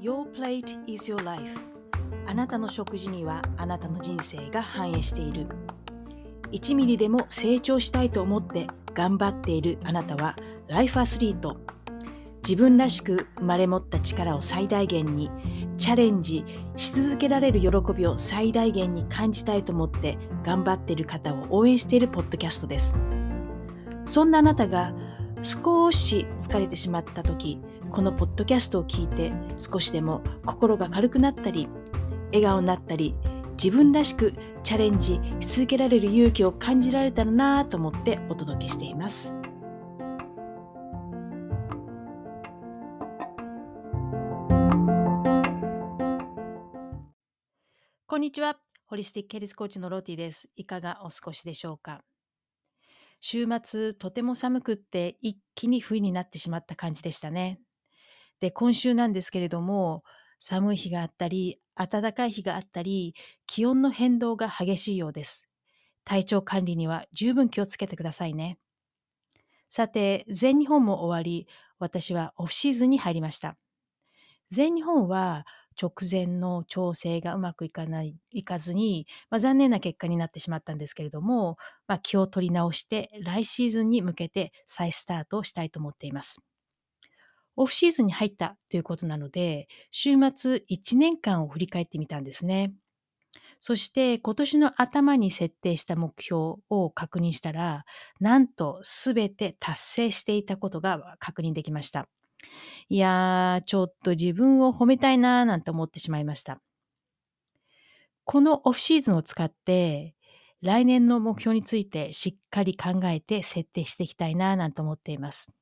Your plate is your life. あなたの食事にはあなたの人生が反映している。1ミリでも成長したいと思って頑張っているあなたはライフアスリート。自分らしく生まれ持った力を最大限にチャレンジし続けられる喜びを最大限に感じたいと思って頑張っている方を応援しているポッドキャストですそんなあなたが少し疲れてしまった時このポッドキャストを聞いて少しでも心が軽くなったり笑顔になったり自分らしくチャレンジし続けられる勇気を感じられたらなと思ってお届けしています。こんにちは。ホリスティックヘルスコーチのロティです。いかがお過ごしでしょうか？週末、とても寒くって一気に冬になってしまった感じでしたね。で、今週なんですけれども、寒い日があったり、暖かい日があったり、気温の変動が激しいようです。体調管理には十分気をつけてくださいね。さて、全日本も終わり、私はオフシーズンに入りました。全日本は直前の調整がうまくいかない、いかずに、まあ、残念な結果になってしまったんですけれども、まあ、気を取り直して来シーズンに向けて再スタートをしたいと思っています。オフシーズンに入ったということなので、週末1年間を振り返ってみたんですね。そして今年の頭に設定した目標を確認したら、なんとすべて達成していたことが確認できました。いやー、ちょっと自分を褒めたいなーなんて思ってしまいました。このオフシーズンを使って、来年の目標についてしっかり考えて設定していきたいなーなんて思っています。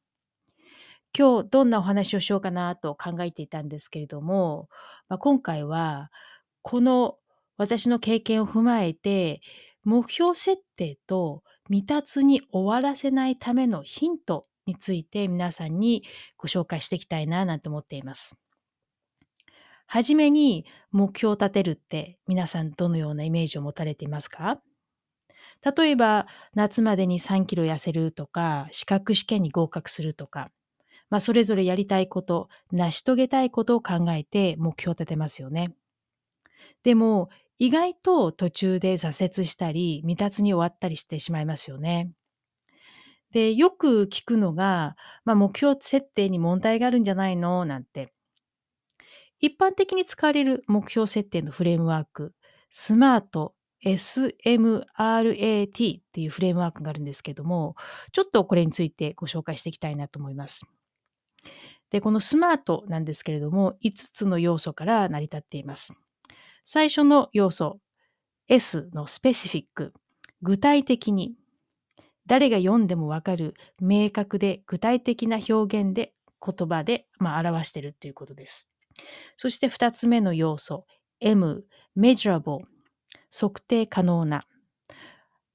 今日どんなお話をしようかなと考えていたんですけれども、まあ、今回はこの私の経験を踏まえて目標設定と未達に終わらせないためのヒントについて皆さんにご紹介していきたいななんて思っています。はじめに目標を立てるって皆さんどのようなイメージを持たれていますか？例えば夏までに3キロ痩せるとか資格試験に合格するとかまあ、それぞれやりたいこと、成し遂げたいことを考えて目標を立てますよね。でも、意外と途中で挫折したり、未達に終わったりしてしまいますよね。で、よく聞くのが、まあ、目標設定に問題があるんじゃないの？なんて。一般的に使われる目標設定のフレームワーク、スマート SMRAT っていうフレームワークがあるんですけども、ちょっとこれについてご紹介していきたいなと思います。で、このスマートなんですけれども、5つの要素から成り立っています。最初の要素、S のスペシフィック、具体的に、誰が読んでもわかる明確で具体的な表現で言葉で、まあ、表してるということです。そして2つ目の要素、M、measurable、測定可能な。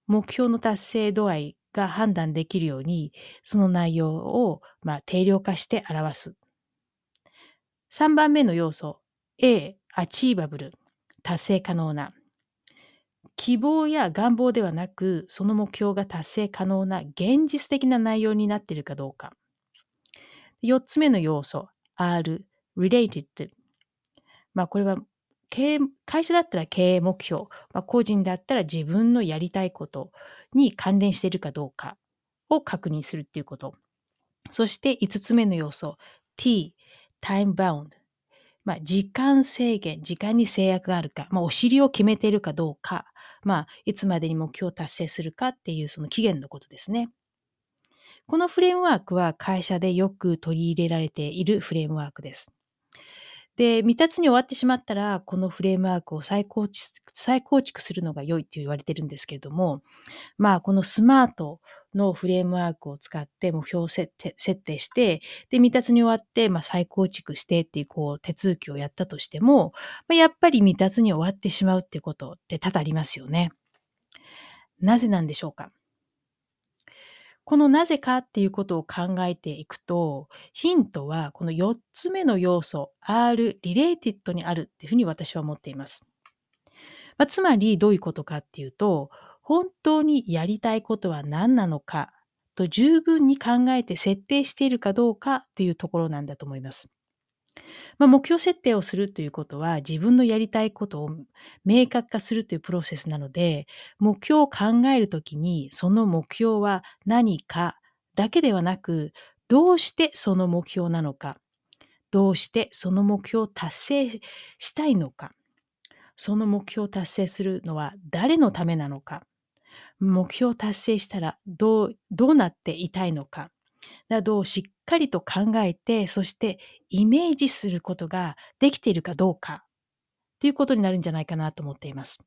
目標の達成度合いが判断できるように、その内容を、まあ、定量化して表す。3番目の要素、A、アチーバブル、達成可能な。希望や願望ではなく、その目標が達成可能な現実的な内容になっているかどうか。4つ目の要素、R、related。まあ、これは経営、会社だったら経営目標、まあ、個人だったら自分のやりたいことに関連しているかどうかを確認するっていうこと。そして5つ目の要素、t、time bound。まあ、時間制限、時間に制約があるか、まあ、お尻を決めているかどうか、まあ、いつまでに目標を達成するかっていうその期限のことですね。このフレームワークは会社でよく取り入れられているフレームワークです。で、未達に終わってしまったら、このフレームワークを再構築再構築するのが良いと言われてるんですけれども、まあ、このスマートのフレームワークを使って目標を設定して、で、未達に終わって、まあ、再構築してっていう、こう、手続きをやったとしても、まあ、やっぱり未達に終わってしまうっていうことって多々ありますよね。なぜなんでしょうか？このなぜかっていうことを考えていくと、ヒントはこの4つ目の要素、R、related にあるっていうふうに私は思っています。まあ、つまりどういうことかっていうと、本当にやりたいことは何なのかと十分に考えて設定しているかどうかというところなんだと思います。まあ、目標設定をするということは自分のやりたいことを明確化するというプロセスなので、目標を考えるときにその目標は何かだけではなく、どうしてその目標なのか、どうしてその目標を達成したいのか、その目標を達成するのは誰のためなのか、目標を達成したらどう、どうなっていたいのか、などをしっかりと考えて、そしてイメージすることができているかどうかっていうことになるんじゃないかなと思っています。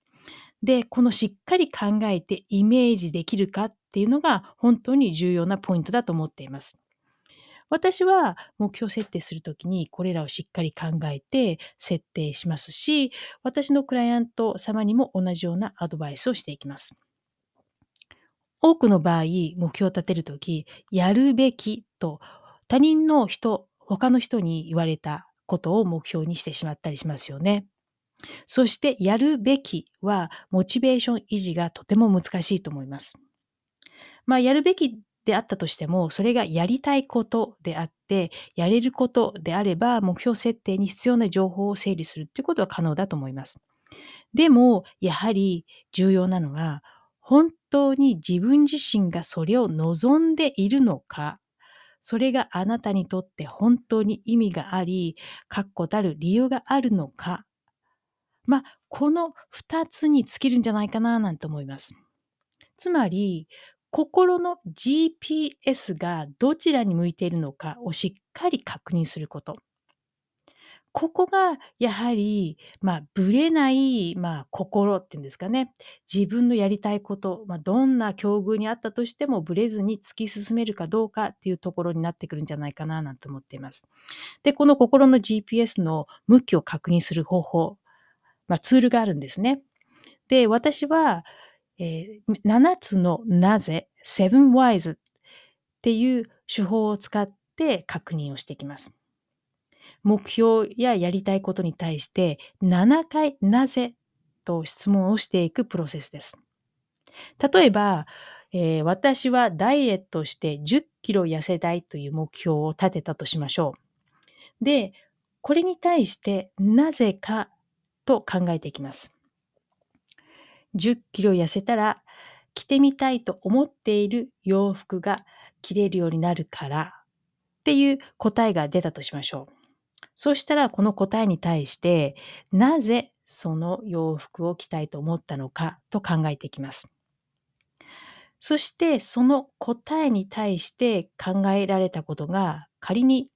で、このしっかり考えてイメージできるかっていうのが本当に重要なポイントだと思っています。私は目標設定するときにこれらをしっかり考えて設定しますし、私のクライアント様にも同じようなアドバイスをしていきます。多くの場合、目標を立てるとき、やるべきと他人の人、他の人に言われたことを目標にしてしまったりしますよね。そして、やるべきは、モチベーション維持がとても難しいと思います。まあ、やるべきであったとしても、それがやりたいことであって、やれることであれば、目標設定に必要な情報を整理するっていうことは可能だと思います。でも、やはり重要なのは、本当に自分自身がそれを望んでいるのか、それがあなたにとって本当に意味があり、確固たる理由があるのか、まあ、この二つに尽きるんじゃないかななんて思います。つまり、心の GPS がどちらに向いているのかをしっかり確認すること。ここがやはり、まあ、ぶれない、まあ、心っていうんですかね。自分のやりたいこと、まあ、どんな境遇にあったとしてもぶれずに突き進めるかどうかっていうところになってくるんじゃないかななんて思っています。で、この心の GPS の向きを確認する方法、まあ、ツールがあるんですね。で、私は、えー、7つのなぜ、7 whys っていう手法を使って確認をしていきます。目標ややりたいことに対して7回なぜと質問をしていくプロセスです。例えば、えー、私はダイエットして10キロ痩せたいという目標を立てたとしましょう。で、これに対してなぜかと考えていきます。10キロ痩せたら着てみたいと思っている洋服が着れるようになるからっていう答えが出たとしましょう。そうしたらこの答えに対して、なぜその洋服を着たいと思ったのかと考えていきます。そしてその答えに対して考えられたことが仮に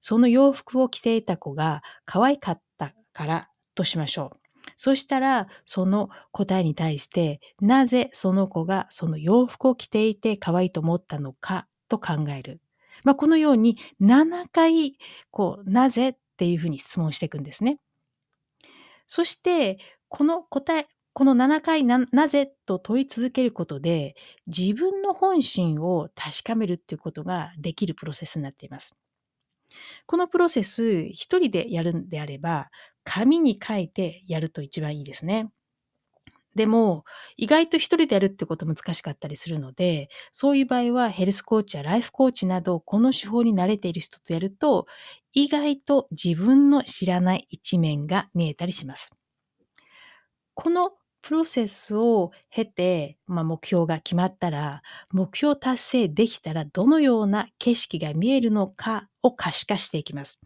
その洋服を着ていた子が可愛かったからとしましょう。そしたらその答えに対してなぜその子がその洋服を着ていて可愛いと思ったのかと考える。まあ、このように7回、こう、なぜっていうふうに質問していくんですね。そして、この答え、この7回な、なぜと問い続けることで、自分の本心を確かめるっていうことができるプロセスになっています。このプロセス、一人でやるんであれば、紙に書いてやると一番いいですね。でも、意外と一人でやるってこと難しかったりするので、そういう場合はヘルスコーチやライフコーチなど、この手法に慣れている人とやると、意外と自分の知らない一面が見えたりします。このプロセスを経て、まあ、目標が決まったら、目標達成できたらどのような景色が見えるのかを可視化していきます。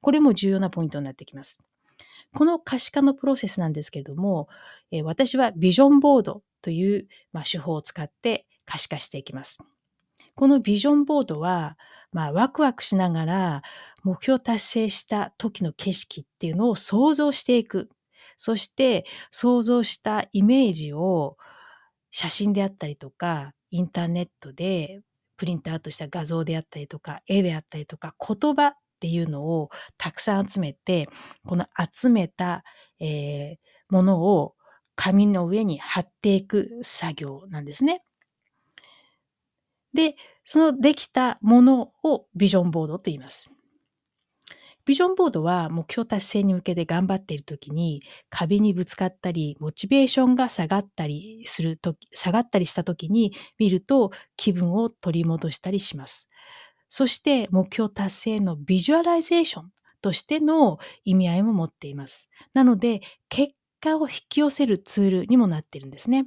これも重要なポイントになってきます。この可視化のプロセスなんですけれども、え私はビジョンボードという、まあ、手法を使って可視化していきます。このビジョンボードは、まあ、ワクワクしながら目標達成した時の景色っていうのを想像していく。そして想像したイメージを写真であったりとか、インターネットでプリントアウトした画像であったりとか、絵であったりとか、言葉っていうのをたくさん集めて、この集めた、えー、ものを紙の上に貼っていく作業なんですね。で、そのできたものをビジョンボードと言います。ビジョンボードは目標達成に向けて頑張っている時に壁にぶつかったり、モチベーションが下がったりするとき、下がったりした時に見ると気分を取り戻したりします。そして目標達成のビジュアライゼーションとしての意味合いも持っています。なので、結果を引き寄せるツールにもなってるんですね。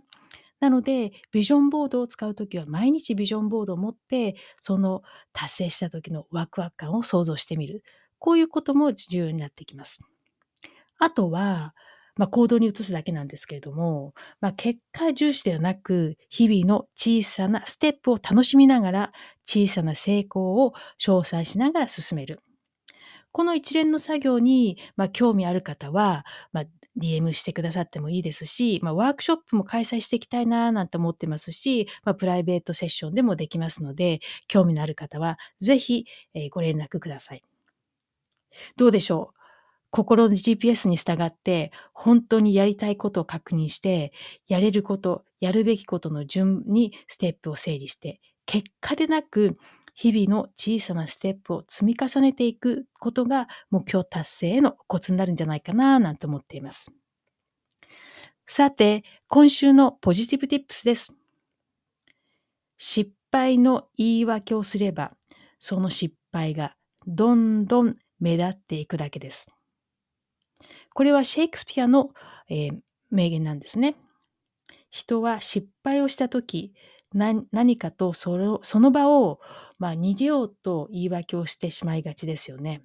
なので、ビジョンボードを使うときは毎日ビジョンボードを持って、その達成した時のワクワク感を想像してみる。こういうことも重要になってきます。あとは、まあ、行動に移すだけなんですけれども、まあ、結果重視ではなく、日々の小さなステップを楽しみながら、小さな成功を称賛しながら進める。この一連の作業に、まあ、興味ある方は、まあ、DM してくださってもいいですし、まあ、ワークショップも開催していきたいななんて思ってますし、まあ、プライベートセッションでもできますので、興味のある方はぜひ、えー、ご連絡ください。どうでしょう？心の GPS に従って本当にやりたいことを確認して、やれること、やるべきことの順にステップを整理して、結果でなく日々の小さなステップを積み重ねていくことが目標達成へのコツになるんじゃないかななんて思っています。さて、今週のポジティブティップスです。失敗の言い訳をすれば、その失敗がどんどん目立っていくだけです。これはシェイクスピアの、えー、名言なんですね。人は失敗をしたとき、何かとそのその場を、まあ、逃げようと言い訳をしてしまいがちですよね。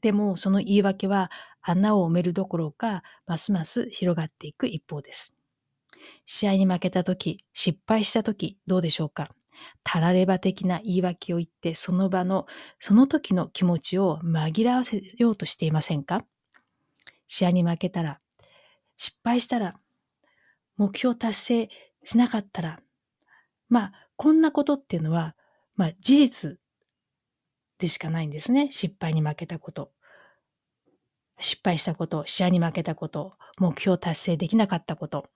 でもその言い訳は穴を埋めるどころかますます広がっていく一方です。試合に負けた時、失敗した時どうでしょうかたられば的な言い訳を言ってその場のその時の気持ちを紛らわせようとしていませんか試合に負けたら、失敗したら、目標達成しなかったら、まあ、こんなことっていうのは、まあ、事実でしかないんですね。失敗に負けたこと。失敗したこと、試合に負けたこと、目標達成できなかったこと。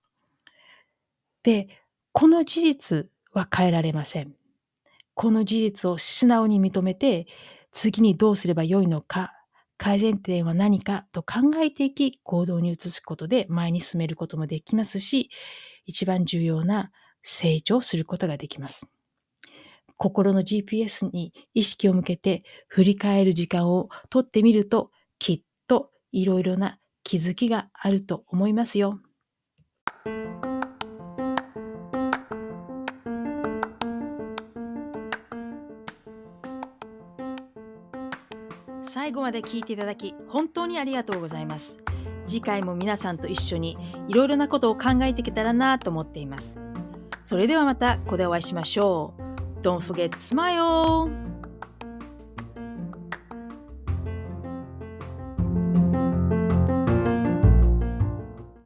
で、この事実は変えられません。この事実を素直に認めて、次にどうすればよいのか、改善点は何かと考えていき、行動に移すことで前に進めることもできますし、一番重要な成長することができます。心の GPS に意識を向けて振り返る時間をとってみると、きっといろいろな気づきがあると思いますよ。最後まで聞いていただき本当にありがとうございます。次回も皆さんと一緒にいろいろなことを考えていけたらなと思っています。それではまたここでお会いしましょう。Don't forget to smile!